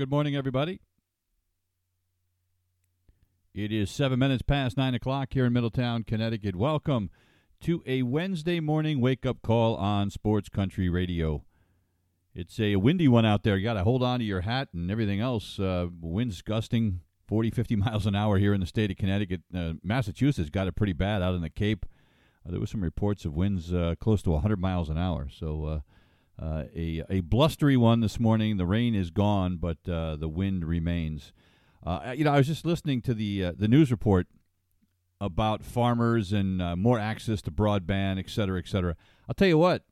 Good morning, everybody. It is seven minutes past nine o'clock here in Middletown, Connecticut. Welcome to a Wednesday morning wake up call on Sports Country Radio. It's a windy one out there. You got to hold on to your hat and everything else. Uh, winds gusting 40, 50 miles an hour here in the state of Connecticut. Uh, Massachusetts got it pretty bad out in the Cape. Uh, there were some reports of winds uh, close to 100 miles an hour. So, uh, a, a blustery one this morning. The rain is gone, but uh, the wind remains. Uh, you know, I was just listening to the uh, the news report about farmers and uh, more access to broadband, et cetera, et cetera. I'll tell you what.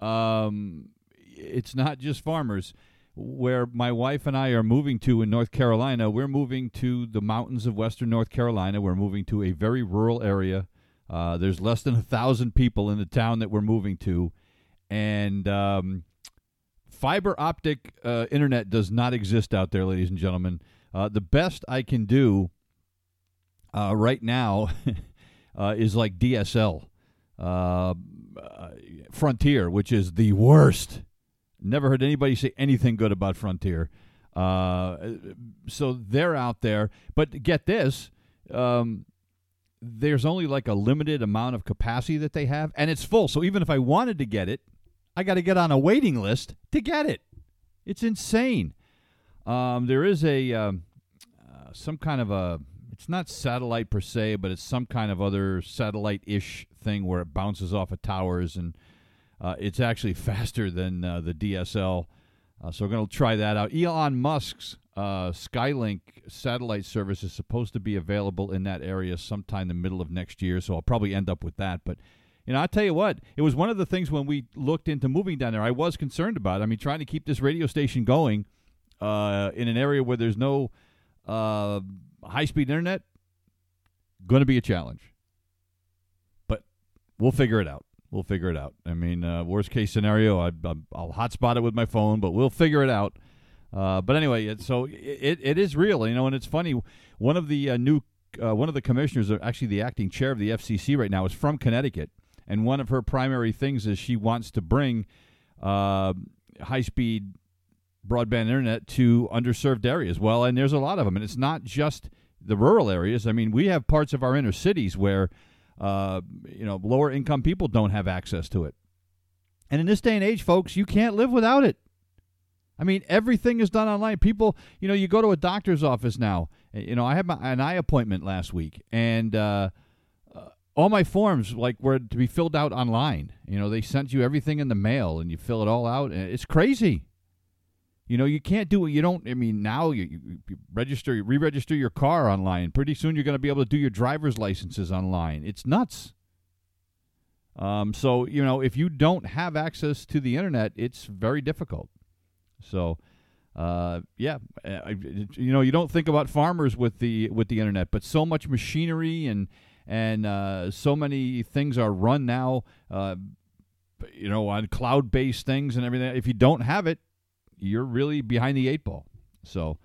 Um, it's not just farmers. Where my wife and I are moving to in North Carolina, we're moving to the mountains of western North Carolina. We're moving to a very rural area. There's less than a thousand people in the town that we're moving to and um, fiber optic uh, internet does not exist out there, ladies and gentlemen. Uh, the best I can do uh, right now uh, is like DSL, uh, Frontier, which is the worst. Never heard anybody say anything good about Frontier. Uh, so they're out there, but get this. Um, there's only like a limited amount of capacity that they have, and it's full. So even if I wanted to get it, I got to get on a waiting list to get it. It's insane. Um, there is a um, uh, some kind of a it's not satellite per se, but it's some kind of other satellite ish thing where it bounces off of towers and uh, it's actually faster than uh, the DSL. Uh, so we're going to try that out. Elon Musk's uh, Starlink satellite service is supposed to be available in that area sometime in the middle of next year. So I'll probably end up with that, but you know, I'll tell you what, it was one of the things when we looked into moving down there, I was concerned about. I mean, trying to keep this radio station going uh, in an area where there's no uh, high speed internet, going to be a challenge. But we'll figure it out. We'll figure it out. I mean, uh, worst case scenario, I, will hotspot it with my phone, but we'll figure it out. Uh, but anyway, it, so it, it is real, you know, and it's funny. One of the uh, new, uh, one of the commissioners, actually the acting chair of the FCC right now, is from Connecticut and one of her primary things is she wants to bring uh, high speed broadband internet to underserved areas. Well, and there's a lot of them, and it's not just the rural areas. I mean, we have parts of our inner cities where uh, you know lower income people don't have access to it. And in this day and age, folks, you can't live without it. I mean, everything is done online. People, you know, you go to a doctor's office now. You know, I had an eye appointment last week, and uh, all my forms like were to be filled out online. You know, they sent you everything in the mail and you fill it all out. It's crazy. You know, you can't do it. You don't. I mean, now you, you, register, you re-register your car online. Pretty soon, you're going to be able to do your driver's licenses online. It's nuts. Um, so you know, if you don't have access to the internet, it's very difficult. So, uh, yeah, you know, you don't think about farmers with the with the internet, but so much machinery and and uh, so many things are run now, uh, you know, on cloud-based things and everything. If you don't have it, you're really behind the eight ball. So,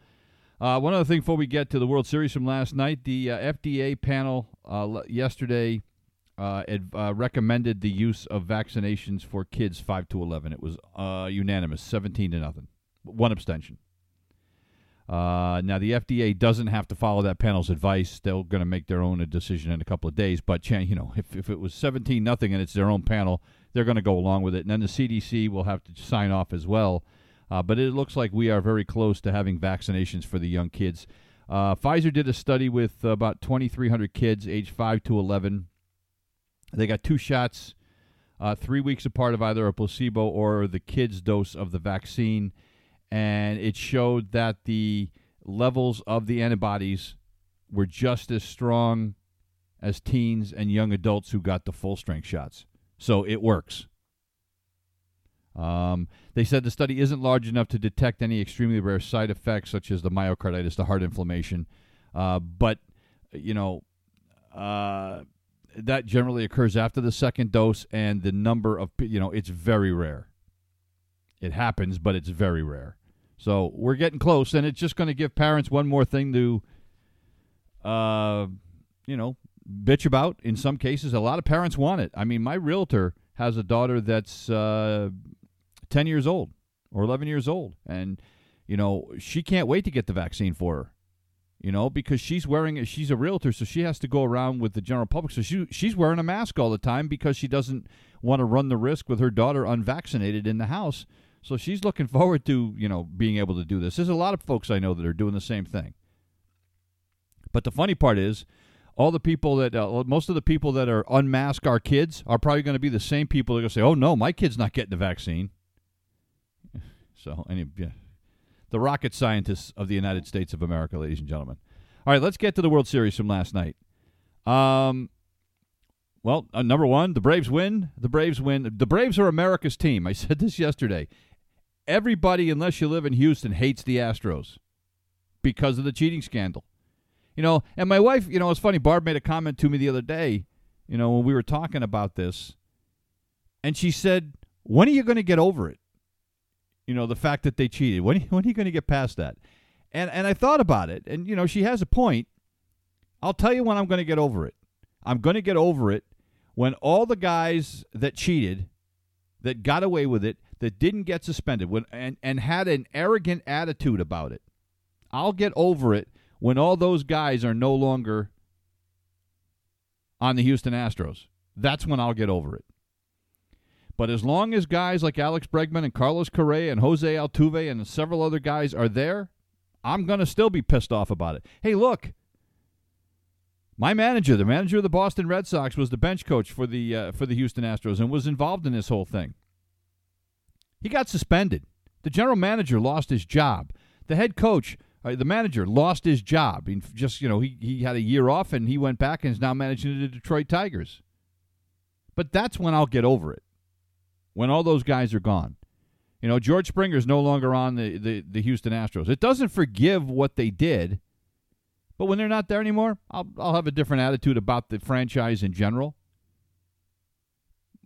uh, one other thing before we get to the World Series from last night, the uh, FDA panel uh, yesterday uh, recommended the use of vaccinations for kids five to eleven. It was unanimous, seventeen to nothing, one abstention. Uh, now, the FDA doesn't have to follow that panel's advice. They're going to make their own decision in a couple of days. But, you know, if, if it was 17 nothing and it's their own panel, they're going to go along with it. And then the CDC will have to sign off as well. Uh, but it looks like we are very close to having vaccinations for the young kids. Uh, Pfizer did a study with about 2,300 kids aged 5 to 11. They got two shots, uh, three weeks apart of either a placebo or the kids' dose of the vaccine and it showed that the levels of the antibodies were just as strong as teens and young adults who got the full strength shots. So it works. Um, they said the study isn't large enough to detect any extremely rare side effects such as the myocarditis, the heart inflammation. Uh, but, you know, uh, that generally occurs after the second dose, and the number of, you know, it's very rare. It happens, but it's very rare. So we're getting close, and it's just going to give parents one more thing to, uh, you know, bitch about. In some cases, a lot of parents want it. I mean, my realtor has a daughter that's uh, 10 years old or 11 years old, and, you know, she can't wait to get the vaccine for her. You know, because she's wearing she's a realtor, so she has to go around with the general public. So she she's wearing a mask all the time because she doesn't want to run the risk with her daughter unvaccinated in the house so she's looking forward to, you know, being able to do this. There's a lot of folks I know that are doing the same thing. But the funny part is, all the people that, uh, most of the people that are unmask our kids are probably going to be the same people that are going to say, oh, no, my kid's not getting the vaccine. So, any, yeah. the rocket scientists of the United States of America, ladies and gentlemen. All right, let's get to the World Series from last night. Um, well, uh, number one, the Braves win. The Braves win. The Braves are America's team. I said this yesterday everybody, unless you live in Houston, hates the Astros because of the cheating scandal. You know, and my wife, you know, it's funny. Barb made a comment to me the other day, you know, when we were talking about this, and she said, When are you going to get over it? You know, the fact that they cheated. When, when are you going to get past that? And, and I thought about it, and, you know, she has a point. I'll tell you when I'm going to get over it. I'm going to get over it when all the guys that cheated, that got away with it, that didn't get suspended when, and, and had an arrogant attitude about it. I'll get over it when all those guys are no longer on the Houston Astros. That's when I'll get over it. But as long as guys like Alex Bregman and Carlos Correa and Jose Altuve and several other guys are there, I'm going to still be pissed off about it. Hey, look, my manager, the manager of the Boston Red Sox, was the bench coach for the uh, for the Houston Astros and was involved in this whole thing. He got suspended. The general manager lost his job. The head coach, uh, the manager, lost his job. He just, you know, he, he had a year off and he went back and is now managing the Detroit Tigers. But that's when I'll get over it. When all those guys are gone. You know, George Springer is no longer on the, the, the Houston Astros. It doesn't forgive what they did, but when they're not there anymore, I'll, I'll have a different attitude about the franchise in general.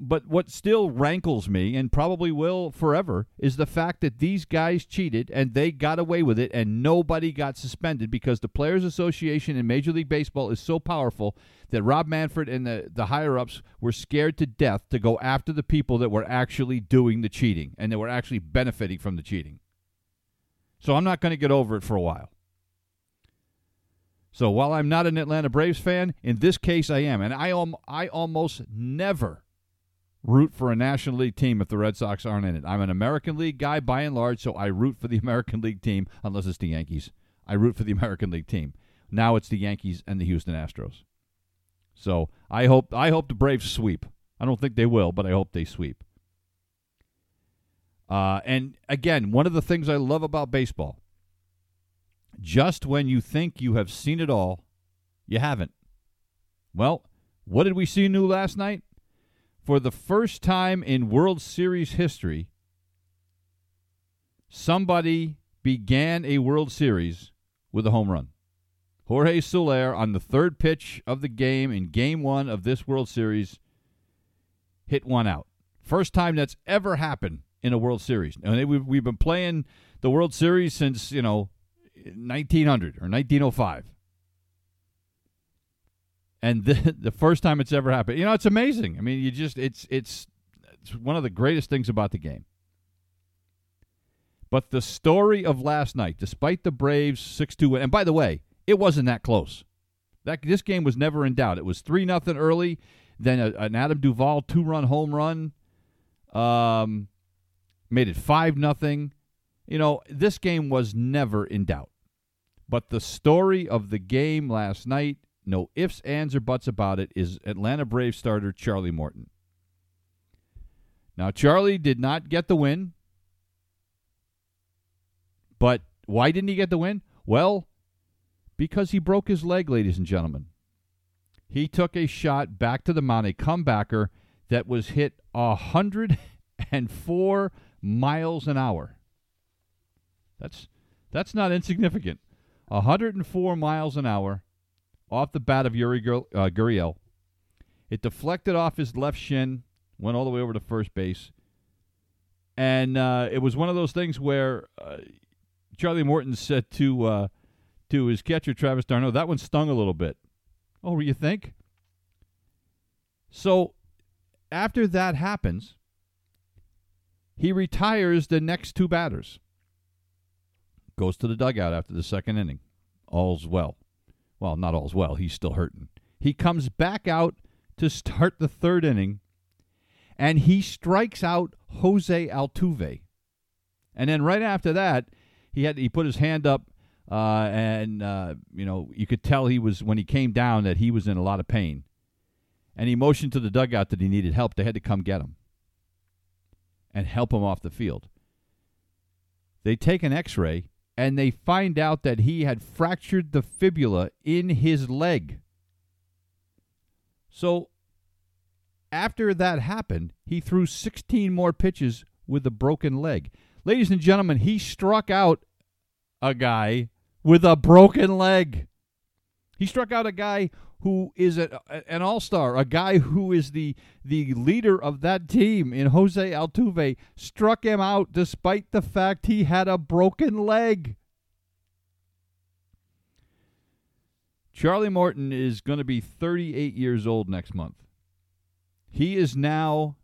But what still rankles me, and probably will forever, is the fact that these guys cheated and they got away with it and nobody got suspended because the Players Association in Major League Baseball is so powerful that Rob Manfred and the, the higher ups were scared to death to go after the people that were actually doing the cheating and that were actually benefiting from the cheating. So I'm not going to get over it for a while. So while I'm not an Atlanta Braves fan, in this case I am. And I, um, I almost never root for a National League team if the Red Sox aren't in it. I'm an American League guy by and large, so I root for the American League team unless it's the Yankees. I root for the American League team. Now it's the Yankees and the Houston Astros. So I hope I hope the Braves sweep. I don't think they will, but I hope they sweep. Uh, and again, one of the things I love about baseball, just when you think you have seen it all, you haven't. Well, what did we see new last night? For the first time in World Series history, somebody began a World Series with a home run. Jorge Soler, on the third pitch of the game in game one of this World Series, hit one out. First time that's ever happened in a World Series. And we've, we've been playing the World Series since, you know, 1900 or 1905 and the, the first time it's ever happened. You know, it's amazing. I mean, you just it's it's it's one of the greatest things about the game. But the story of last night, despite the Braves six two win, and by the way, it wasn't that close. That this game was never in doubt. It was three nothing early, then a, an Adam Duvall two run home run, um, made it five nothing. You know, this game was never in doubt. But the story of the game last night no ifs, ands, or buts about it, is Atlanta Braves starter Charlie Morton. Now, Charlie did not get the win, but why didn't he get the win? Well, because he broke his leg, ladies and gentlemen. He took a shot back to the mound, a comebacker that was hit 104 miles an hour. That's that's not insignificant. 104 miles an hour off the bat of Yuli uh, Gurriel. It deflected off his left shin, went all the way over to first base. And uh, it was one of those things where uh, Charlie Morton said to uh, to his catcher, Travis d'Arnaud, that one stung a little bit. Oh, you think? So after that happens, he retires the next two batters. Goes to the dugout after the second inning. All's well. Well, not all's well. He's still hurting. He comes back out to start the third inning, and he strikes out Jose Altuve. And then right after that, he had he put his hand up, uh, and uh, you know you could tell he was when he came down that he was in a lot of pain, and he motioned to the dugout that he needed help. They had to come get him and help him off the field. They take an X-ray and they find out that he had fractured the fibula in his leg. So after that happened, he threw 16 more pitches with a broken leg. Ladies and gentlemen, he struck out a guy with a broken leg. He struck out a guy who is a, an all-star, a guy who is the the leader of that team in Jose Altuve, struck him out despite the fact he had a broken leg. Charlie Morton is going to be 38 years old next month. He is now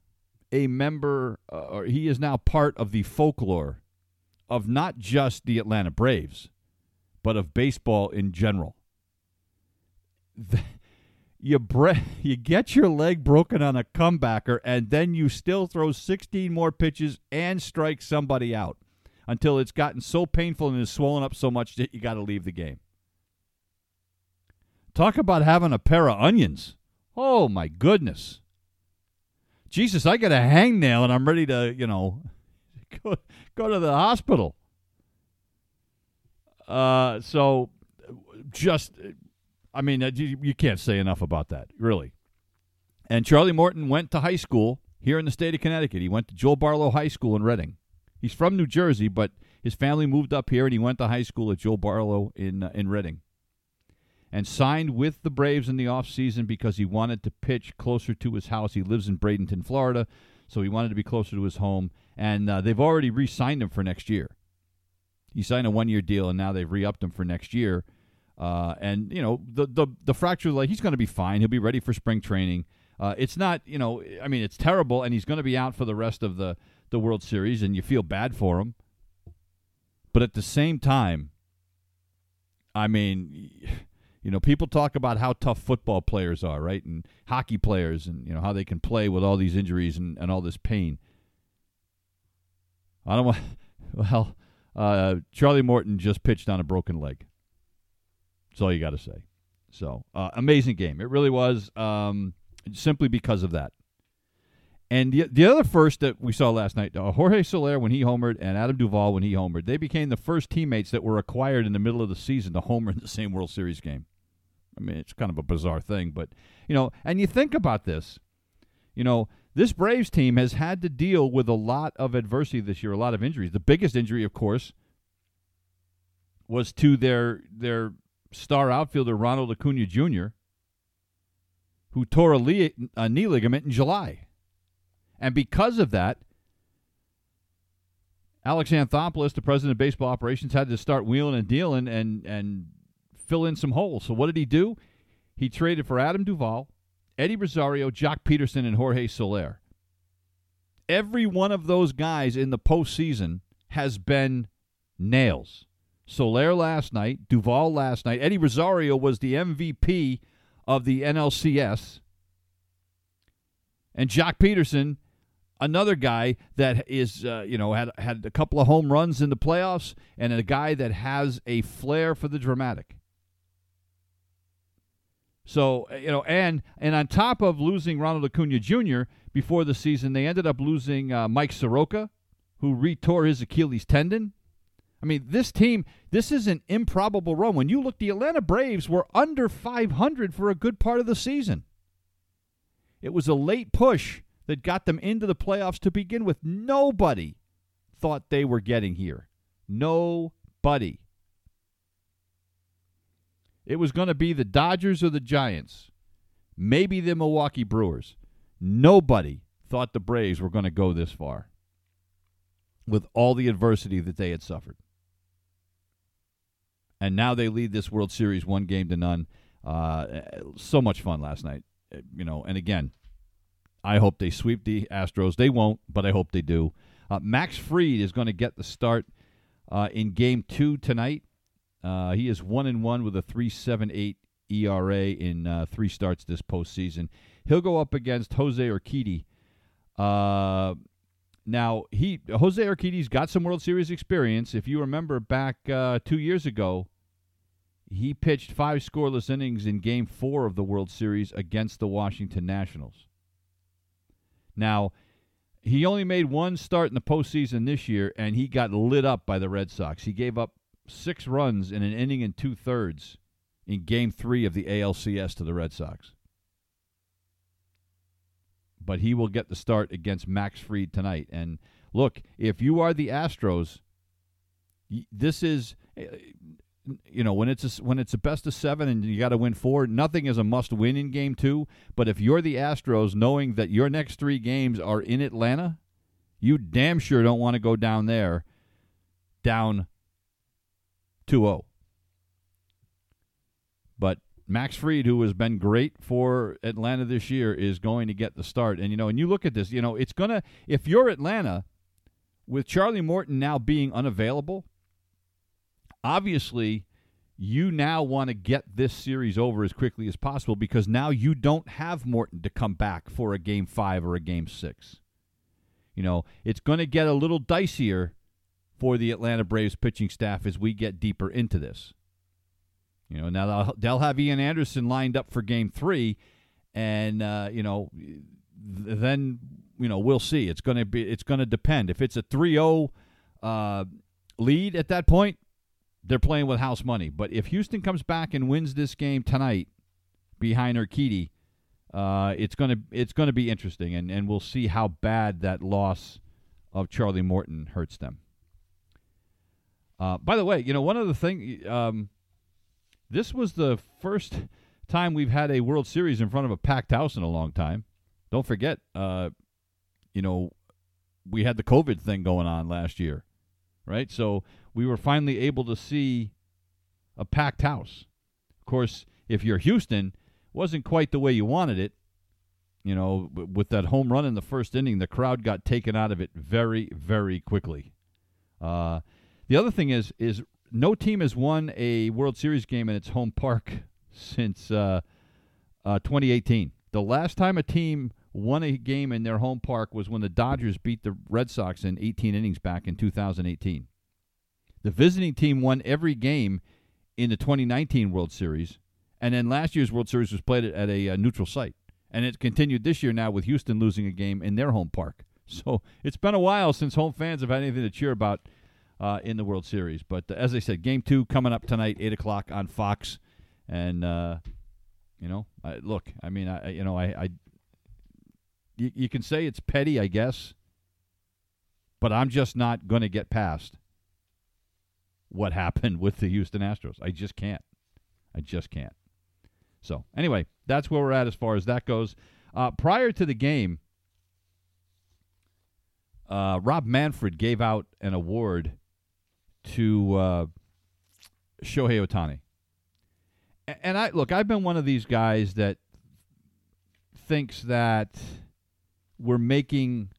a member, uh, or he is now part of the folklore of not just the Atlanta Braves, but of baseball in general. You bre- you get your leg broken on a comebacker, and then you still throw 16 more pitches and strike somebody out until it's gotten so painful and is swollen up so much that you got to leave the game. Talk about having a pair of onions. Oh my goodness. Jesus, I got a hangnail and I'm ready to, you know, go, go to the hospital. Uh, so just, I mean, you, can't say enough about that, really. And Charlie Morton went to high school here in the state of Connecticut. He went to Joel Barlow High School in Redding. He's from New Jersey, but his family moved up here, and he went to high school at Joel Barlow in uh, in Redding and signed with the Braves in the offseason because he wanted to pitch closer to his house. He lives in Bradenton, Florida, so he wanted to be closer to his home. And uh, they've already re signed him for next year. He signed a one year deal, and now they've re upped him for next year. Uh, and, you know, the, the, the fracture, like, he's going to be fine. He'll be ready for spring training. Uh, it's not, you know, I mean, it's terrible, and he's going to be out for the rest of the, the World Series, and you feel bad for him. But at the same time, I mean, you know, people talk about how tough football players are, right? And hockey players and, you know, how they can play with all these injuries and, and all this pain. I don't want, well, uh, Charlie Morton just pitched on a broken leg. That's all you got to say. So, uh, amazing game. It really was, um, simply because of that. And the, the other first that we saw last night, uh, Jorge Soler when he homered and Adam Duvall when he homered, they became the first teammates that were acquired in the middle of the season to homer in the same World Series game. I mean, it's kind of a bizarre thing, but you know, and you think about this, you know, this Braves team has had to deal with a lot of adversity this year, a lot of injuries. The biggest injury, of course, was to their their star outfielder Ronald Acuna Jr., who tore a, le- a knee ligament in July, and because of that, Alex Anthopoulos, the president of baseball operations, had to start wheeling and dealing and and fill in some holes. So what did he do? He traded for Adam Duvall, Eddie Rosario, Joc Pederson, and Jorge Soler. Every one of those guys in the postseason has been nails. Soler last night, Duvall last night. Eddie Rosario was the MVP of the NLCS. And Joc Pederson, another guy that is, uh, you know, had had a couple of home runs in the playoffs, and a guy that has a flair for the dramatic. So uh, you know, and and on top of losing Ronald Acuna Jr. before the season, they ended up losing uh, Mike Soroka, who retore his Achilles tendon. I mean, this team, this is an improbable run. When you look, the Atlanta Braves were under 500 for a good part of the season. It was a late push that got them into the playoffs to begin with. Nobody thought they were getting here. Nobody. It was going to be the Dodgers or the Giants, maybe the Milwaukee Brewers. Nobody thought the Braves were going to go this far with all the adversity that they had suffered. And now they lead this World Series one game to none. Uh, so much fun last night, you know. And again, I hope they sweep the Astros. They won't, but I hope they do. Uh, Max Fried is going to get the start uh, in Game Two tonight. Uh, he is one and one with a three seven eight ERA in uh, three starts this postseason. He'll go up against Jose Urquidy. Now he Jose Urquidy's got some World Series experience. If you remember back uh, two years ago, he pitched five scoreless innings in Game Four of the World Series against the Washington Nationals. Now, he only made one start in the postseason this year, and he got lit up by the Red Sox. He gave up six runs in an inning and two thirds in Game Three of the ALCS to the Red Sox but he will get the start against Max Fried tonight. And look, if you are the Astros, this is eh, you know when it's a, when it's a best of seven and you got to win four. Nothing is a must win in game two. But if you're the Astros, knowing that your next three games are in Atlanta, you damn sure don't want to go down there down 2-0. Max Fried, who has been great for Atlanta this year, is going to get the start. And you know, and you look at this, you know, it's gonna if you're Atlanta, with Charlie Morton now being unavailable, obviously you now want to get this series over as quickly as possible because now you don't have Morton to come back for a game five or a game six. You know, it's going to get a little dicier for the Atlanta Braves pitching staff as we get deeper into this. You know, now they'll have Ian Anderson lined up for Game Three, and uh, you know, then you know we'll see. It's going to be it's going to depend. If it's a 3-0 uh, lead at that point, they're playing with house money. But if Houston comes back and wins this game tonight behind Urquidy, uh, it's going to it's to be interesting, and and we'll see how bad that loss of Charlie Morton hurts them. Uh, by the way, you know one of the things. Um, this was the first time we've had a World Series in front of a packed house in a long time. Don't forget, uh, you know, we had the COVID thing going on last year, right? So we were finally able to see a packed house. Of course, if you're Houston, wasn't quite the way you wanted it. You know, with that home run in the first inning, the crowd got taken out of it very, very quickly. Uh, the other thing is, is no team has won a World Series game in its home park since uh, uh, 2018. The last time a team won a game in their home park was when the Dodgers beat the Red Sox in 18 innings back in 2018. The visiting team won every game in the 2019 World Series, and then last year's World Series was played at a, a uh, neutral site. And it continued this year now with Houston losing a game in their home park. So it's been a while since home fans have had anything to cheer about uh, in the World Series. But uh, as I said, Game Two coming up tonight, eight o'clock on Fox, and uh, you know, I, look, I mean, I you know, I, I you, you can say it's petty, I guess, but I'm just not going to get past what happened with the Houston Astros. I just can't. I just can't. So anyway, that's where we're at as far as that goes. Uh, prior to the game, uh, Rob Manfred gave out an award to uh, Shohei Ohtani. And I look, I've been one of these guys that thinks that we're making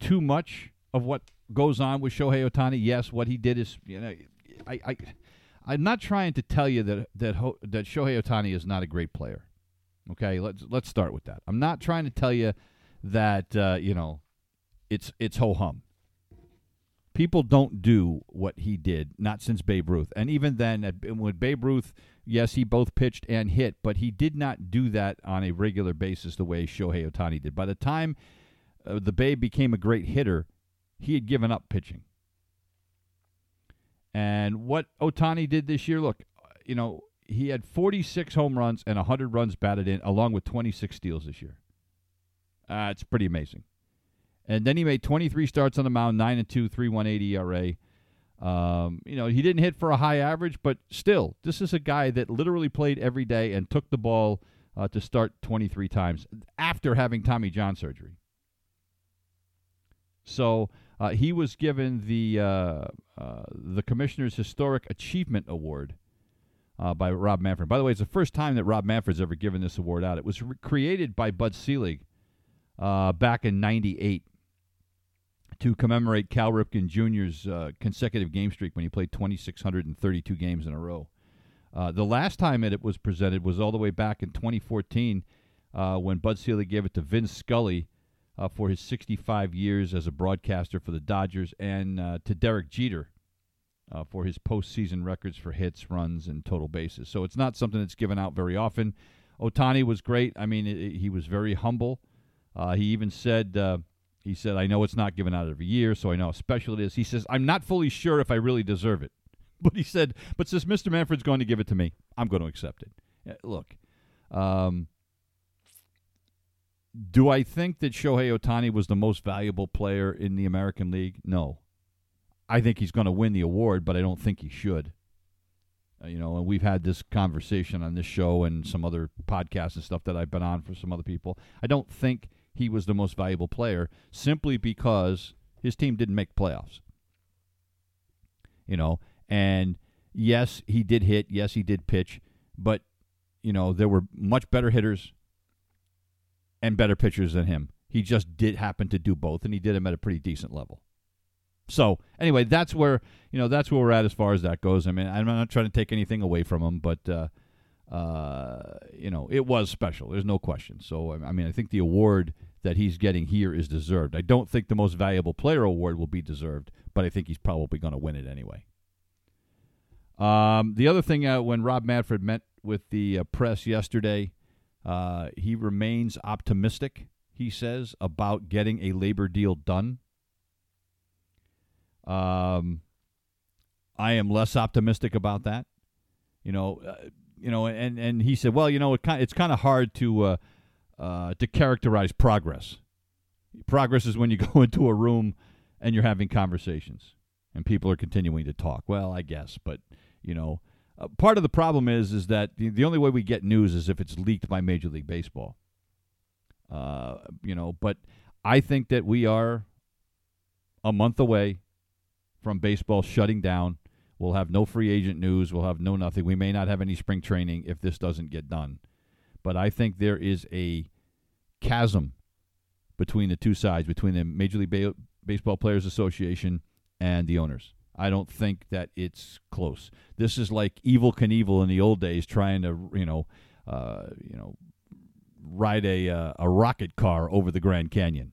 too much of what goes on with Shohei Ohtani. Yes, what he did is, you know, I, I I'm not trying to tell you that that Ho, that Shohei Ohtani is not a great player. Okay, let's let's start with that. I'm not trying to tell you that uh, you know it's it's ho hum people don't do what he did, not since Babe Ruth. And even then, with Babe Ruth, yes, he both pitched and hit, but he did not do that on a regular basis the way Shohei Ohtani did. By the time uh, the Babe became a great hitter, he had given up pitching. And what Ohtani did this year, look, you know, he had 46 home runs and 100 runs batted in, along with 26 steals this year. Uh, it's pretty amazing. And then he made 23 starts on the mound, 9 and 2, 3.18 ERA. Um, you know, he didn't hit for a high average, but still, this is a guy that literally played every day and took the ball uh, to start 23 times after having Tommy John surgery. So uh, he was given the uh, uh the Commissioner's Historic Achievement Award uh, by Rob Manfred. By the way, it's the first time that Rob Manfred's ever given this award out. It was re- created by Bud Selig uh, back in '98 to commemorate Cal Ripken Jr.'s uh, consecutive game streak when he played 2,632 games in a row. Uh, the last time it was presented was all the way back in 2014 uh, when Bud Selig gave it to Vin Scully uh, for his 65 years as a broadcaster for the Dodgers and uh, to Derek Jeter uh, for his postseason records for hits, runs, and total bases. So it's not something that's given out very often. Ohtani was great. I mean, it, it, he was very humble. he even said he said, I know it's not given out every year, so I know how special it is. He says, I'm not fully sure if I really deserve it. But he said, but since Mr. Manfred's going to give it to me, I'm going to accept it. Look, um, do I think that Shohei Ohtani was the most valuable player in the American League? No. I think he's going to win the award, but I don't think he should. Uh, you know, and we've had this conversation on this show and some other podcasts and stuff that I've been on for some other people. I don't think he was the most valuable player simply because his team didn't make playoffs. You know, and yes, he did hit, yes, he did pitch, but you know, there were much better hitters and better pitchers than him. He just did happen to do both and he did them at a pretty decent level. So, anyway, that's where, you know, that's where we're at as far as that goes. I mean, I'm not trying to take anything away from him, but uh, uh, you know, it was special. There's no question. So, I mean, I think the award that he's getting here is deserved. I don't think the most valuable player award will be deserved, but I think he's probably going to win it anyway. Um, the other thing, uh, when Rob Manfred met with the uh, press yesterday, uh, he remains optimistic, he says, about getting a labor deal done. Um, I am less optimistic about that. You know, uh, you know, and and he said, well, you know, it kind it's kind of hard to uh, uh, to characterize progress. Progress is when you go into a room and you're having conversations and people are continuing to talk. Well, I guess, but you know, uh, part of the problem is is that the, the only way we get news is if it's leaked by Major League Baseball. Uh, you know, but I think that we are a month away from baseball shutting down We'll have no free agent news. We'll have no nothing. We may not have any spring training if this doesn't get done. But I think there is a chasm between the two sides, between the Major League ba- Baseball Players Association and the owners. I don't think that it's close. This is like Evel Knievel in the old days, trying to you know, uh, you know, ride a uh, a rocket car over the Grand Canyon.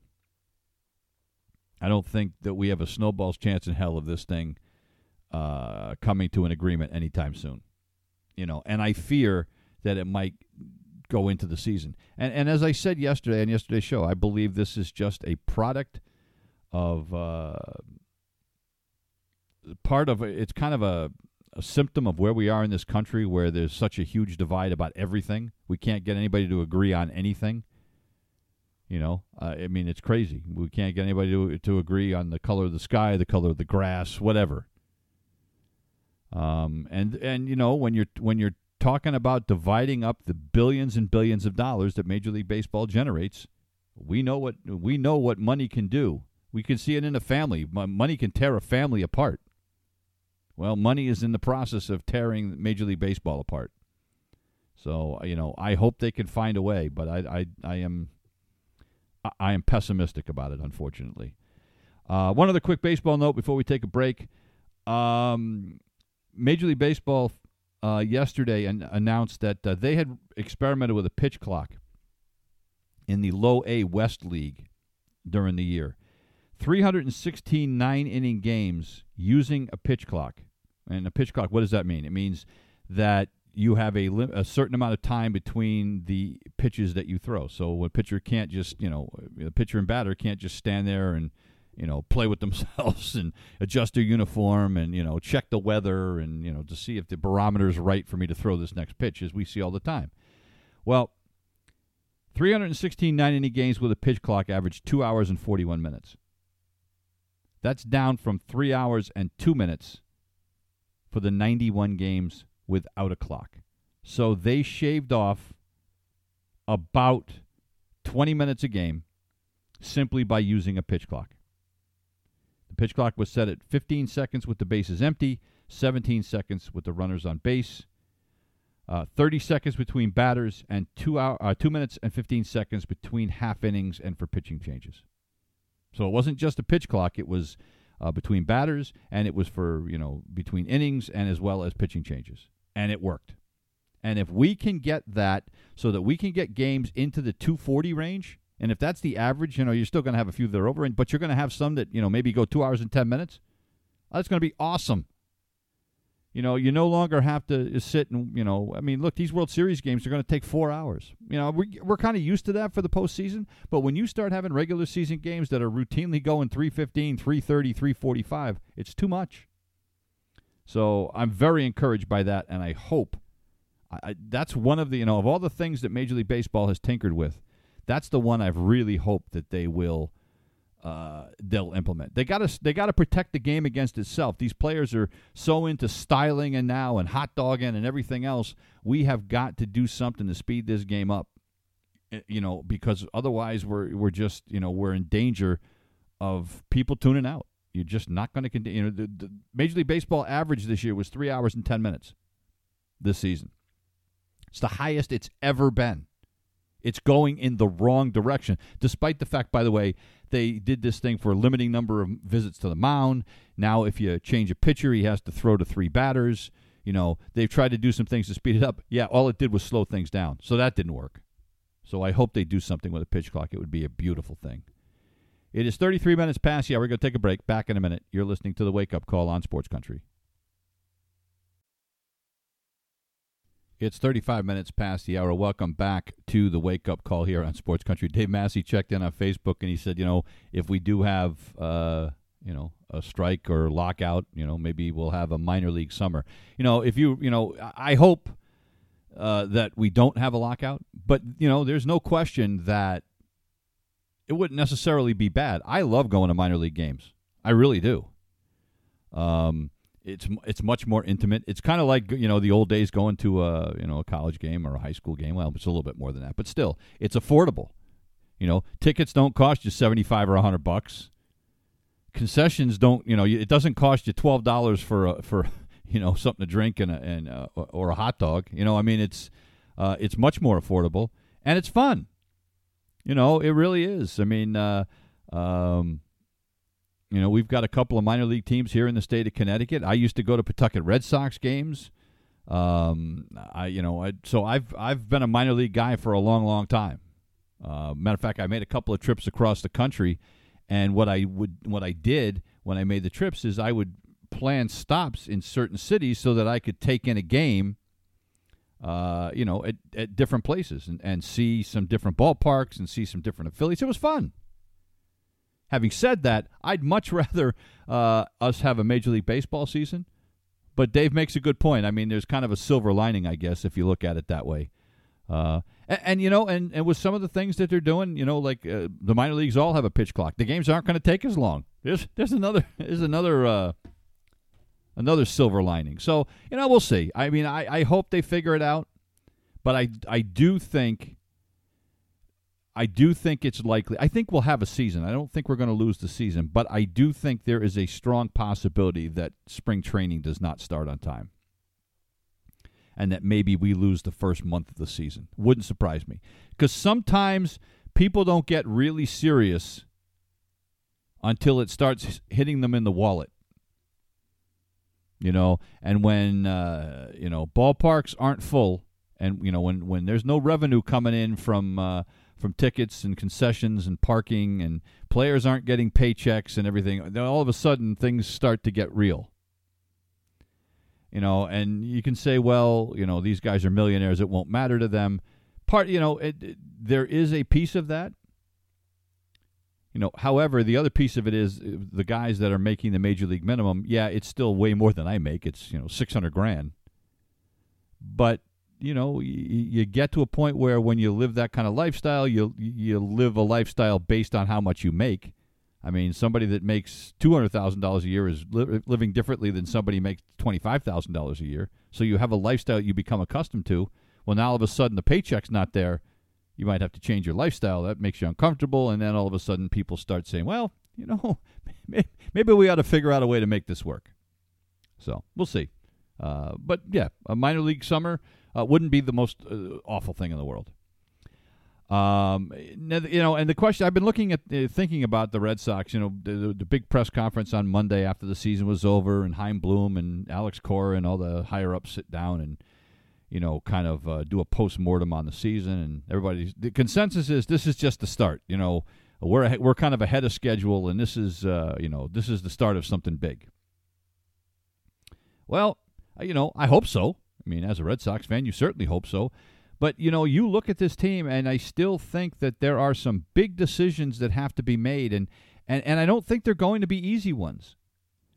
I don't think that we have a snowball's chance in hell of this thing uh, coming to an agreement anytime soon. You know, and I fear that it might go into the season. And and as I said yesterday on yesterday's show, I believe this is just a product of uh, part of it's kind of a, a symptom of where we are in this country, where there's such a huge divide about everything. We can't get anybody to agree on anything. You know, uh, I mean, it's crazy. We can't get anybody to to agree on the color of the sky, the color of the grass, whatever. Um, and and you know when you're when you're talking about dividing up the billions and billions of dollars that Major League Baseball generates, we know what we know what money can do. We can see it in a family. Money can tear a family apart. Well, money is in the process of tearing Major League Baseball apart. So you know, I hope they can find a way, but I I, I am I am pessimistic about it, unfortunately. Uh, one other quick baseball note before we take a break. Um, Major League Baseball uh, yesterday an- announced that uh, they had experimented with a pitch clock in the Low A West League during the year. 316 nine inning games using a pitch clock. And a pitch clock, what does that mean? It means that you have a, li- a certain amount of time between the pitches that you throw. So a pitcher can't just, you know, the pitcher and batter can't just stand there and you know, play with themselves and adjust their uniform and, you know, check the weather and, you know, to see if the barometer is right for me to throw this next pitch, as we see all the time. Well, 316 nine inning games with a pitch clock averaged two hours and 41 minutes. That's down from three hours and two minutes for the 91 games without a clock. So they shaved off about 20 minutes a game simply by using a pitch clock. Pitch clock was set at 15 seconds with the bases empty, 17 seconds with the runners on base, uh, 30 seconds between batters, and two, hour, uh, two minutes and 15 seconds between half innings and for pitching changes. So it wasn't just a pitch clock; it was uh, between batters, and it was for you know between innings and as well as pitching changes, and it worked. And if we can get that so that we can get games into the 240 range, and if that's the average, you know, you're still going to have a few that are over, but you're going to have some that, you know, maybe go two hours and 10 minutes. That's going to be awesome. You know, you no longer have to uh, sit and, you know, I mean, look, these World Series games are going to take four hours. You know, we, we're kind of used to that for the postseason, but when you start having regular season games that are routinely going 315, 330, 345, it's too much. So I'm very encouraged by that, and I hope I, that's one of the, you know, of all the things that Major League Baseball has tinkered with, that's the one I've really hoped that they will uh, they'll implement. They got to they got to protect the game against itself. These players are so into styling and now and hot dogging and everything else. We have got to do something to speed this game up. Eh, you know, because otherwise we're we're just you know we're in danger of people tuning out. You're just not going to continue. You know, the, the Major League Baseball average this year was three hours and ten minutes this season. It's the highest it's ever been. It's going in the wrong direction, despite the fact, by the way, they did this thing for a limiting number of visits to the mound. Now, if you change a pitcher, he has to throw to three batters. You know, they've tried to do some things to speed it up. Yeah, all it did was slow things down. So that didn't work. So I hope they do something with a pitch clock. It would be a beautiful thing. It is 33 minutes past Yeah, We're going to take a break. Back in a minute. You're listening to the Wake Up Call on Sports Country. It's 35 minutes past the hour. Welcome back to the wake up call here on Sports Country. Dave Massey checked in on Facebook and he said, you know, if we do have, uh, you know, a strike or lockout, you know, maybe we'll have a minor league summer. You know, if you, you know, I hope uh, that we don't have a lockout, but you know, there's no question that it wouldn't necessarily be bad. I love going to minor league games. I really do. Um, it's it's much more intimate. It's kind of like you know the old days going to a you know a college game or a high school game. Well, it's a little bit more than that, but still, it's affordable. You know, tickets don't cost you seventy five or hundred bucks. Concessions don't. You know, it doesn't cost you twelve dollars for a, for you know something to drink and a, and a, or a hot dog. You know, I mean, it's uh, it's much more affordable and it's fun. You know, it really is. I mean, uh, um, you know, we've got a couple of minor league teams here in the state of Connecticut. I used to go to Pawtucket Red Sox games. Um, I, you know, I, so I've I've been a minor league guy for a long, long time. Uh, matter of fact, I made a couple of trips across the country, and what I would what I did when I made the trips is I would plan stops in certain cities so that I could take in a game. Uh, you know, at, at different places and, and see some different ballparks and see some different affiliates. It was fun. Having said that, I'd much rather uh, us have a Major League Baseball season. But Dave makes a good point. I mean, there's kind of a silver lining, I guess, if you look at it that way. Uh, and, and, you know, and, and with some of the things that they're doing, you know, like uh, the minor leagues all have a pitch clock. The games aren't going to take as long. There's there's another there's another uh, another silver lining. So you know, we'll see. I mean, I, I hope they figure it out, but I I do think I do think it's likely. I think we'll have a season. I don't think we're going to lose the season, but I do think there is a strong possibility that spring training does not start on time. And that maybe we lose the first month of the season. Wouldn't surprise me. Because sometimes people don't get really serious until it starts hitting them in the wallet. You know, and when, uh, you know, ballparks aren't full, and, you know, when, when there's no revenue coming in from, uh, from tickets and concessions and parking and players aren't getting paychecks and everything then all of a sudden things start to get real you know and you can say well you know these guys are millionaires it won't matter to them part you know it, it, there is a piece of that You know, however, the other piece of it is uh, the guys that are making the major league minimum. Yeah, it's still way more than I make. It's you know six hundred grand. But you know, you, you get to a point where when you live that kind of lifestyle, you you live a lifestyle based on how much you make. I mean, somebody that makes two hundred thousand dollars a year is li- living differently than somebody makes twenty five thousand dollars a year. So you have a lifestyle you become accustomed to. Well, now all of a sudden the paycheck's not there you might have to change your lifestyle. That makes you uncomfortable, and then all of a sudden people start saying, "Well, you know, maybe we ought to figure out a way to make this work." So we'll see. Uh, but yeah, a minor league summer uh, wouldn't be the most uh, awful thing in the world. Um, you know, and the question I've been looking at, uh, thinking about the Red Sox. You know, the, the, big press conference on Monday after the season was over, and Chaim Bloom and Alex Cora and all the higher ups sit down and you know, kind of uh, do a post mortem on the season, and everybody. The consensus is this is just the start. You know, we're we're kind of ahead of schedule, and this is uh, you know this is the start of something big. Well, you know, I hope so. I mean, as a Red Sox fan, you certainly hope so. But you know, you look at this team, and I still think that there are some big decisions that have to be made, and and and I don't think they're going to be easy ones.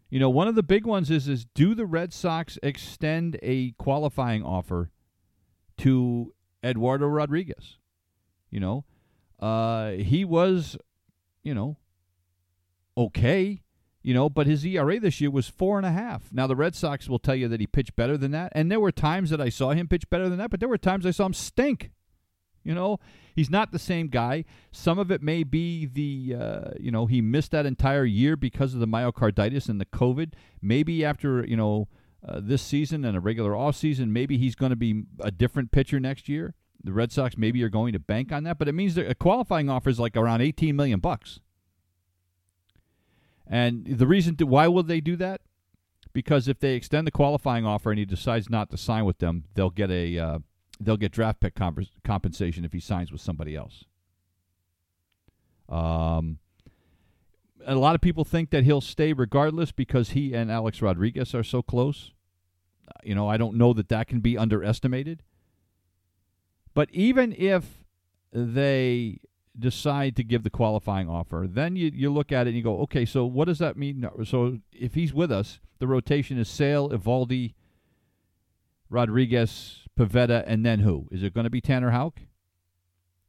You know, one of the big ones is is do the Red Sox extend a qualifying offer to Eduardo Rodriguez? You know, uh, he was, you know, okay, you know, but his ERA this year was four and a half. Now the Red Sox will tell you that he pitched better than that, and there were times that I saw him pitch better than that, but there were times I saw him stink. You know, he's not the same guy. Some of it may be the, uh, you know, he missed that entire year because of the myocarditis and the COVID. Maybe after, you know, uh, this season and a regular off season, maybe he's going to be a different pitcher next year. The Red Sox maybe are going to bank on that, but it means that a qualifying offer is like around 18 million bucks. And the reason to, why will they do that? Because if they extend the qualifying offer and he decides not to sign with them, they'll get a uh, they'll get draft pick comp- compensation if he signs with somebody else. Um, a lot of people think that he'll stay regardless because he and Alex Rodriguez are so close. You know, I don't know that that can be underestimated. But even if they decide to give the qualifying offer, then you, you look at it and you go, okay, so what does that mean? So if he's with us, the rotation is Sale, Eovaldi, Rodriguez, Pivetta, and then who? Is it going to be Tanner Houck?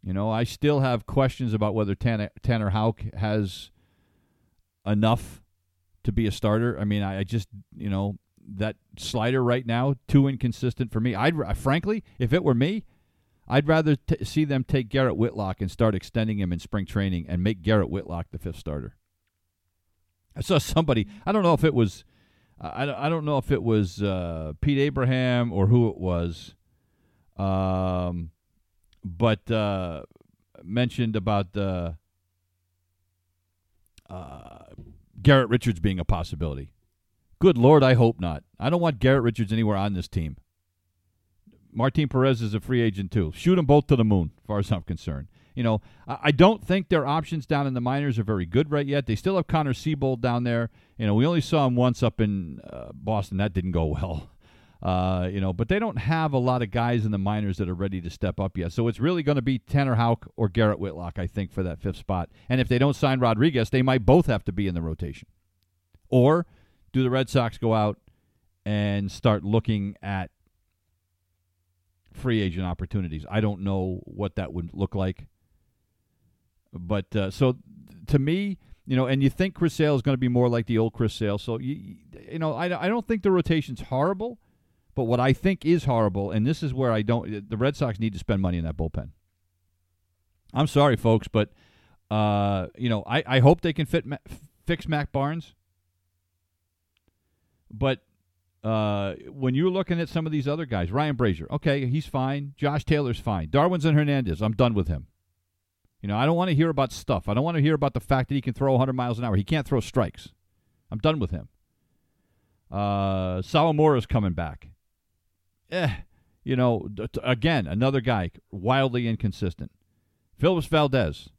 You know, I still have questions about whether Tanner, Tanner Houck has enough to be a starter. I mean, I, I just, you know, that slider right now too inconsistent for me. I'd frankly, if it were me, I'd rather t- see them take Garrett Whitlock and start extending him in spring training and make Garrett Whitlock the fifth starter. I saw somebody. I don't know if it was. I, I don't know if it was uh, Pete Abraham or who it was, um, but uh, mentioned about the uh, Garrett Richards being a possibility. Good Lord, I hope not. I don't want Garrett Richards anywhere on this team. Martin Perez is a free agent too. Shoot them both to the moon, as far as I'm concerned. You know, I, don't think their options down in the minors are very good right yet. They still have Connor Seabold down there. You know, we only saw him once up in uh, Boston. That didn't go well. Uh, you know, but they don't have a lot of guys in the minors that are ready to step up yet. So it's really going to be Tanner Houck or Garrett Whitlock, I think, for that fifth spot. And if they don't sign Rodriguez, they might both have to be in the rotation. Or do the Red Sox go out and start looking at free agent opportunities? I don't know what that would look like. But uh, so to me, you know, and you think Chris Sale is going to be more like the old Chris Sale. So, you, you know, I, I don't think the rotation's horrible. But what I think is horrible, and this is where I don't, the Red Sox need to spend money in that bullpen. I'm sorry, folks, but uh, you know, I, I hope they can fit fix Matt Barnes. But uh, when you're looking at some of these other guys, Ryan Brasier, okay, he's fine. Josh Taylor's fine. Darwinzon Hernandez, I'm done with him. You know, I don't want to hear about stuff. I don't want to hear about the fact that he can throw 100 miles an hour. He can't throw strikes. I'm done with him. Uh, coming back eh, you know, again, another guy wildly inconsistent. Phillips Valdez,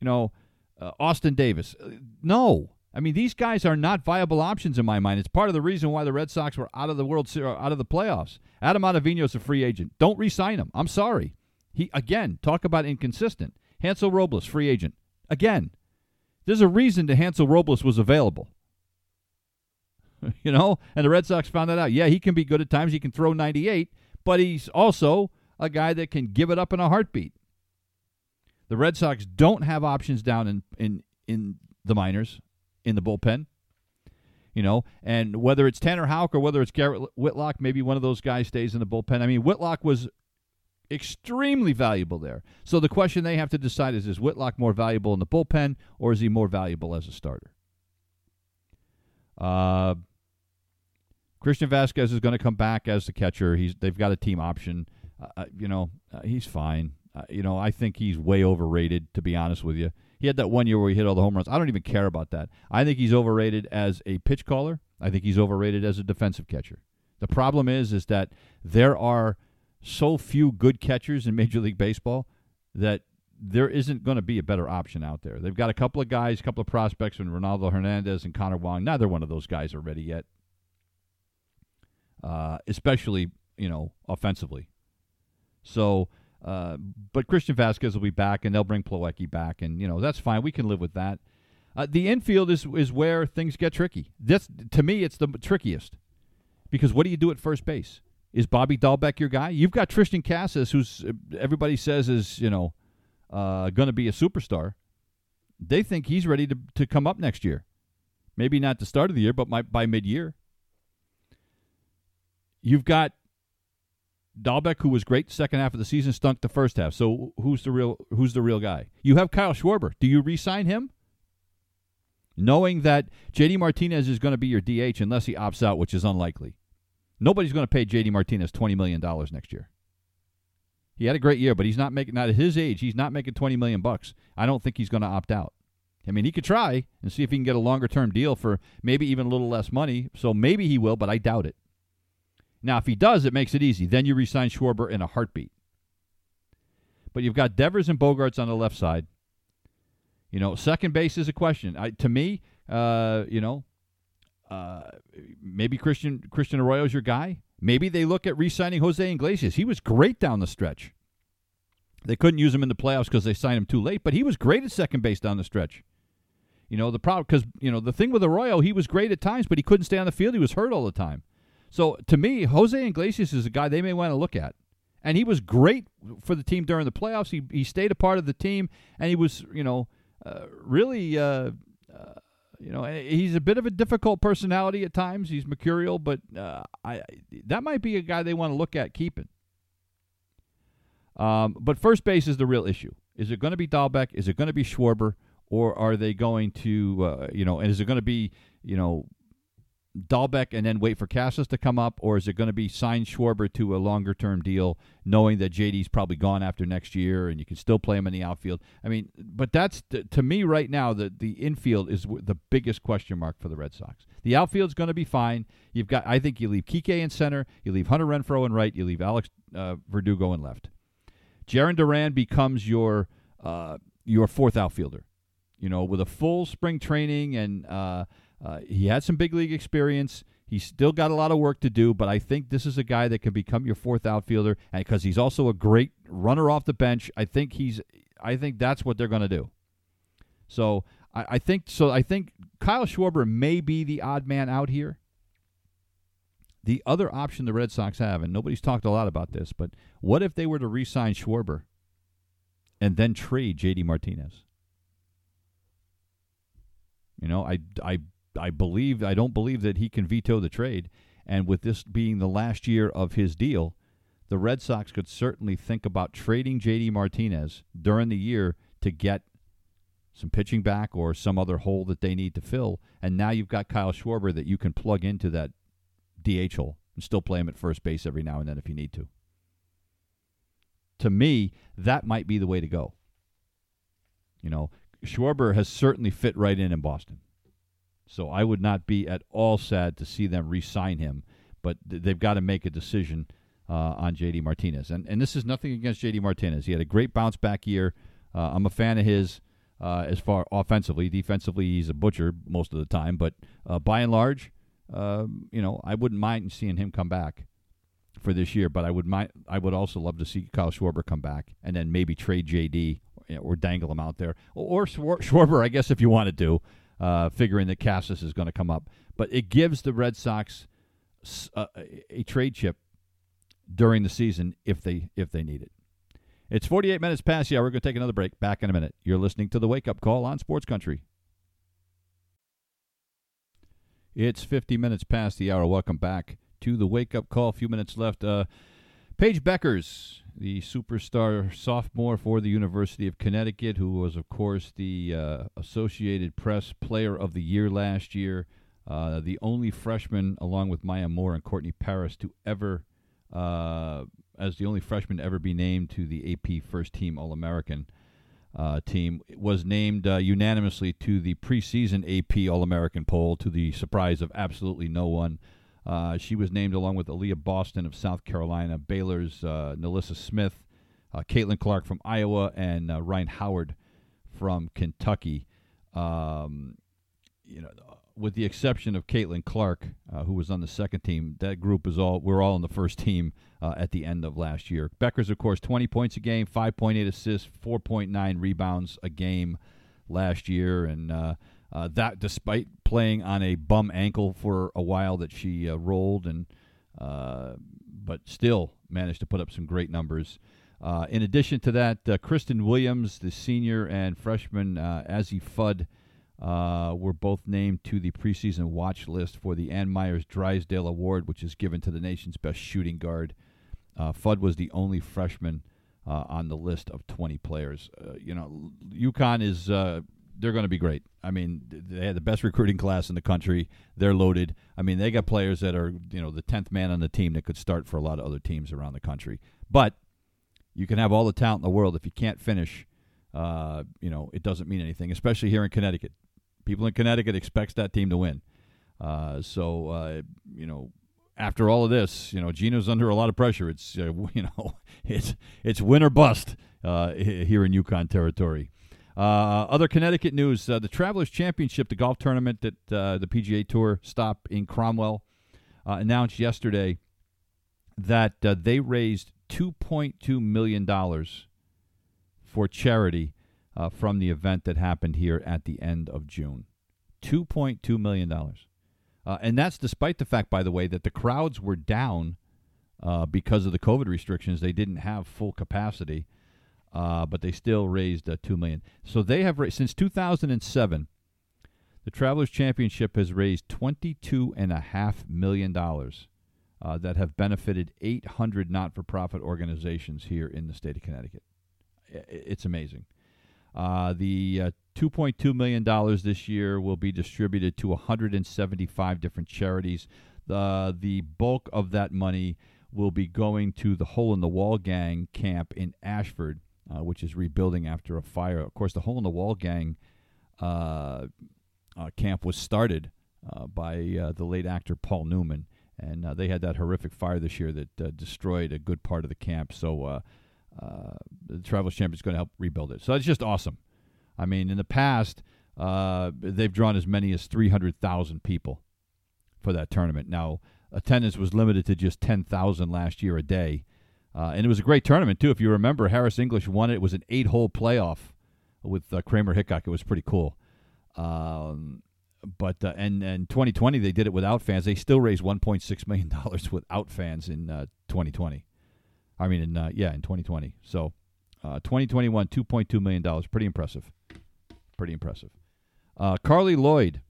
you know, uh, Austin Davis. Uh, no. I mean, these guys are not viable options in my mind. It's part of the reason why the Red Sox were out of the World Series, out of the playoffs. Adam is a free agent. Don't re-sign him. I'm sorry. He again talk about inconsistent. Hansel Robles, free agent. Again, There's a reason that Hansel Robles was available. you know, and the Red Sox found that out. Yeah, he can be good at times. He can throw 98, but he's also a guy that can give it up in a heartbeat. The Red Sox don't have options down in in in the minors in the bullpen. You know, and whether it's Tanner Houck or whether it's Garrett Whitlock, maybe one of those guys stays in the bullpen. I mean, Whitlock was extremely valuable there. So the question they have to decide is: Is Whitlock more valuable in the bullpen, or is he more valuable as a starter? Uh, Christian Vasquez is going to come back as the catcher. He's they've got a team option. Uh, uh you know, uh, he's fine. Uh, you know, I think he's way overrated. To be honest with you, he had that one year where he hit all the home runs. I don't even care about that. I think he's overrated as a pitch caller. I think he's overrated as a defensive catcher. The problem is, is that there are so few good catchers in Major League Baseball that there isn't going to be a better option out there. They've got a couple of guys, a couple of prospects, and Ronaldo Hernandez and Connor Wong. Neither one of those guys are ready yet uh, especially you know offensively. So, uh, but Christian Vasquez will be back, and they'll bring Plawecki back, and you know that's fine. We can live with that. Uh, the infield is is where things get tricky. This to me, it's the trickiest because what do you do at first base? Is Bobby Dalbec your guy? You've got Triston Casas, who's uh, everybody says is you know uh, going to be a superstar. They think he's ready to to come up next year. Maybe not the start of the year, but my, by mid year. You've got Dalbec, who was great second half of the season, stunk the first half. So who's the real who's the real guy? You have Kyle Schwarber. Do you re-sign him? Knowing that JD Martinez is going to be your DH unless he opts out, which is unlikely. Nobody's going to pay JD Martinez twenty million dollars next year. He had a great year, but he's not making not at his age, he's not making twenty million bucks. I don't think he's going to opt out. I mean, he could try and see if he can get a longer term deal for maybe even a little less money. So maybe he will, but I doubt it. Now, if he does, it makes it easy. Then you resign Schwarber in a heartbeat. But you've got Devers and Bogaerts on the left side. You know, second base is a question. I, to me, uh, you know, uh, maybe Christian Christian Arroyo's your guy. Maybe they look at re-signing Jose Iglesias. He was great down the stretch. They couldn't use him in the playoffs because they signed him too late, but he was great at second base down the stretch. You know the problem because you know the thing with Arroyo, he was great at times, but he couldn't stay on the field. He was hurt all the time. So to me, Jose Iglesias is a guy they may want to look at. And he was great for the team during the playoffs. He he stayed a part of the team, and he was you know uh, really uh, uh, you know he's a bit of a difficult personality at times. He's mercurial, but uh, I that might be a guy they want to look at keeping. Um, but first base is the real issue. Is it going to be Dalbec? Is it going to be Schwarber? Or are they going to, uh, you know, and is it going to be, you know, Dalbec and then wait for Casas to come up, or is it going to be sign Schwarber to a longer term deal, knowing that JD's probably gone after next year and you can still play him in the outfield? I mean, but that's to me right now the the infield is the biggest question mark for the Red Sox. The outfield's going to be fine. You've got, I think, you leave Kike in center, you leave Hunter Renfroe in right, you leave Alex uh, Verdugo in left. Jarren Duran becomes your uh, your fourth outfielder. You know, with a full spring training and. Uh, uh, he had some big league experience. He's still got a lot of work to do, but I think this is a guy that can become your fourth outfielder, because he's also a great runner off the bench, I think he's. I think that's what they're going to do. So I, I, think so. I think Kyle Schwarber may be the odd man out here. The other option the Red Sox have, and nobody's talked a lot about this, but what if they were to re-sign Schwarber and then trade J.D. Martinez? You know, I, I I believe I don't believe that he can veto the trade. And with this being the last year of his deal, the Red Sox could certainly think about trading JD Martinez during the year to get some pitching back or some other hole that they need to fill. And now you've got Kyle Schwarber that you can plug into that DH hole and still play him at first base every now and then if you need to. To me, that might be the way to go. You know, Schwarber has certainly fit right in in Boston. So I would not be at all sad to see them re-sign him, but th- they've got to make a decision uh, on JD Martinez. And and this is nothing against JD Martinez. He had a great bounce back year. Uh, I'm a fan of his uh, as far offensively. Defensively, he's a butcher most of the time, but uh, by and large, um, you know, I wouldn't mind seeing him come back for this year. But I would mind. I would also love to see Kyle Schwarber come back and then maybe trade JD or dangle him out there, or, or Schwarber, I guess, if you want to, uh, figuring that Casas is going to come up. But it gives the Red Sox uh, a trade chip during the season if they if they need it. It's 48 minutes past the hour. We're going to take another break. Back in a minute. You're listening to the Wake Up Call on Sports Country. It's 50 minutes past the hour. Welcome back to the Wake Up Call. A few minutes left. Uh, Paige Bueckers, the superstar sophomore for the University of Connecticut, who was, of course, the uh, Associated Press Player of the Year last year, uh, the only freshman, along with Maya Moore and Courtney Paris, to ever uh, as the only freshman to ever be named to the AP First Team All American uh, team, was named uh, unanimously to the preseason AP All American poll to the surprise of absolutely no one. Uh, she was named along with Aliyah Boston of South Carolina, Baylor's uh, NaLyssa Smith, uh, Caitlin Clark from Iowa, and uh, Rhyne Howard from Kentucky. Um, you know, with the exception of Caitlin Clark, uh, who was on the second team, that group is all we're all on the first team uh, at the end of last year. Bueckers, of course, 20 points a game, 5.8 assists, 4.9 rebounds a game last year, and uh, uh, that despite playing on a bum ankle for a while that she uh, rolled, and uh, but still managed to put up some great numbers. in addition to that, Christyn Williams, the senior and freshman Azzi Fudd uh, were both named to the preseason watch list for the Ann Meyers Drysdale Award, which is given to the nation's best shooting guard. Uh, Fudd was the only freshman uh, on the list of 20 players. Uh, you know, UConn is uh, they're going to be great. I mean, they had the best recruiting class in the country. They're loaded. I mean, they got players that are you know the 10th man on the team that could start for a lot of other teams around the country. But you can have all the talent in the world if you can't finish. Uh, you know, it doesn't mean anything, especially here in Connecticut people in Connecticut expects that team to win. Uh, so uh, you know, after all of this, you know, Gino's under a lot of pressure. It's uh, you know, it's it's win or bust uh, here in UConn territory. Uh, other Connecticut news: uh, the Travelers Championship, the golf tournament that the PGA Tour stop in Cromwell, announced yesterday that they raised 2.2 million dollars for charity uh, from the event that happened here at the end of June. $2.2 million. Uh, and that's despite the fact, by the way, that the crowds were down uh, because of the COVID restrictions. They didn't have full capacity, uh, but they still raised uh, 2 million. So they have, ra- since 2007, the Travelers Championship has raised $22.5 million uh, that have benefited 800 not for profit organizations here in the state of Connecticut. It's amazing. Uh, the uh, $2.2 million this year will be distributed to 175 different charities. The, the bulk of that money will be going to the Hole in the Wall Gang camp in Ashford, uh, which is rebuilding after a fire. Of course, the Hole in the Wall Gang uh, uh, camp was started uh, by the late actor Paul Newman, and they had that horrific fire this year that destroyed a good part of the camp. So uh, the Travelers Champion is going to help rebuild it. So it's just awesome. I mean, in the past, uh, they've drawn as many as 300,000 people for that tournament. Now, attendance was limited to just 10,000 last year a day. Uh, and it was a great tournament, too. If you remember, Harris English won it. It was an eight hole playoff with uh, Kramer Hickok. It was pretty cool. Um, but uh, and and 2020 they did it without fans. They still raised 1.6 million dollars without fans in 2020. Uh, I mean, in uh, yeah, in 2020. So, uh, 2021, 2.2 million dollars. Pretty impressive. Pretty impressive. Uh, Carli Lloyd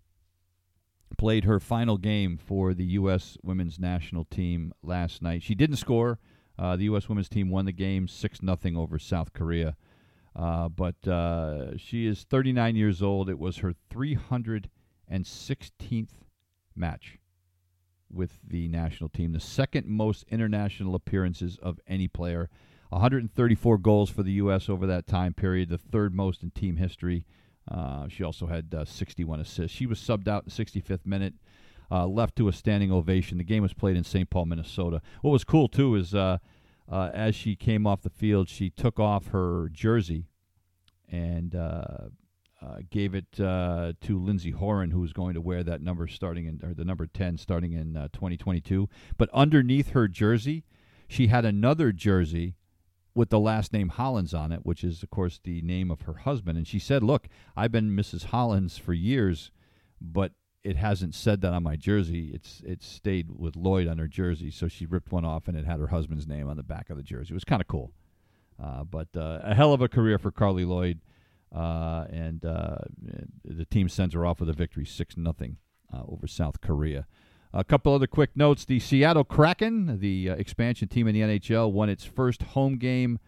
played her final game for the U.S. Women's National Team last night. She didn't score. Uh, the U.S. Women's Team won the game six nothing over South Korea. Uh, but uh, she is 39 years old. It was her 316th match with the national team, the second most international appearances of any player. 134 goals for the U.S. over that time period, the third most in team history. Uh, she also had uh, 61 assists. She was subbed out in the 65th minute, uh, left to a standing ovation. The game was played in St. Paul, Minnesota. What was cool, too, is uh, uh, as she came off the field, she took off her jersey and uh, uh, gave it uh, to Lindsey Horan, who was going to wear that number starting in, or the number 10 starting in uh, 2022. But underneath her jersey, she had another jersey with the last name Hollins on it, which is, of course, the name of her husband. And she said, Look, I've been Mrs. Hollins for years, but it hasn't said that on my jersey. It's it's stayed with Lloyd on her jersey. So she ripped one off and it had her husband's name on the back of the jersey. It was kind of cool. Uh, but uh, a hell of a career for Carli Lloyd. Uh, and uh, the team sends her off with a victory, 6 nothing uh, over South Korea. A couple other quick notes. The Seattle Kraken, the uh, expansion team in the NHL, won its first home game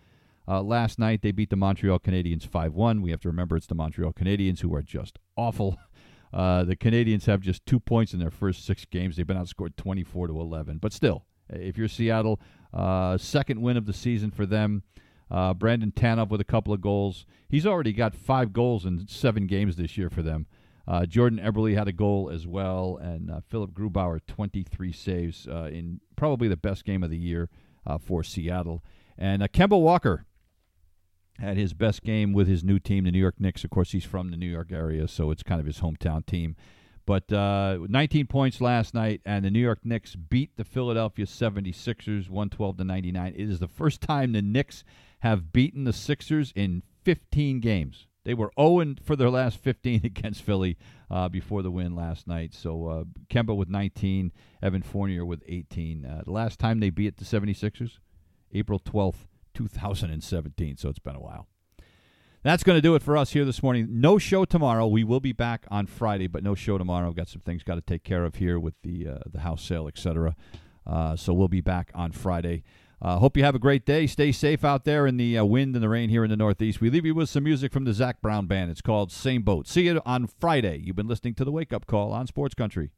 last night. They beat the Montreal Canadiens 5 1. We have to remember it's the Montreal Canadiens who are just awful. Uh, the Canadiens have just two points in their first six games. They've been outscored 24 to 11. But still, if you're Seattle, uh, second win of the season for them. Uh, Brandon Tanev with a couple of goals. He's already got five goals in seven games this year for them. Uh, Jordan Eberle had a goal as well, and uh, Philipp Grubauer 23 saves uh, in probably the best game of the year for Seattle. And uh, Kemba Walker had his best game with his new team, the New York Knicks. Of course, he's from the New York area, so it's kind of his hometown team. But uh, 19 points last night, and the New York Knicks beat the Philadelphia 76ers 112 to 99. It is the first time the Knicks have beaten the Sixers in 15 games. They were 0 for their last 15 against Philly uh, before the win last night. So uh, Kemba with 19, Evan Fournier with 18. Uh, the last time they beat the 76ers, April 12th, 2017. So it's been a while. That's going to do it for us here this morning. No show tomorrow. We will be back on Friday, but no show tomorrow. I've got some things got to take care of here with the uh, the house sale, etc. Uh, so we'll be back on Friday. Uh, hope you have a great day. Stay safe out there in the uh, wind and the rain here in the Northeast. We leave you with some music from the Zac Brown Band. It's called Same Boat. See you on Friday. You've been listening to the Wake Up Call on Sports Country.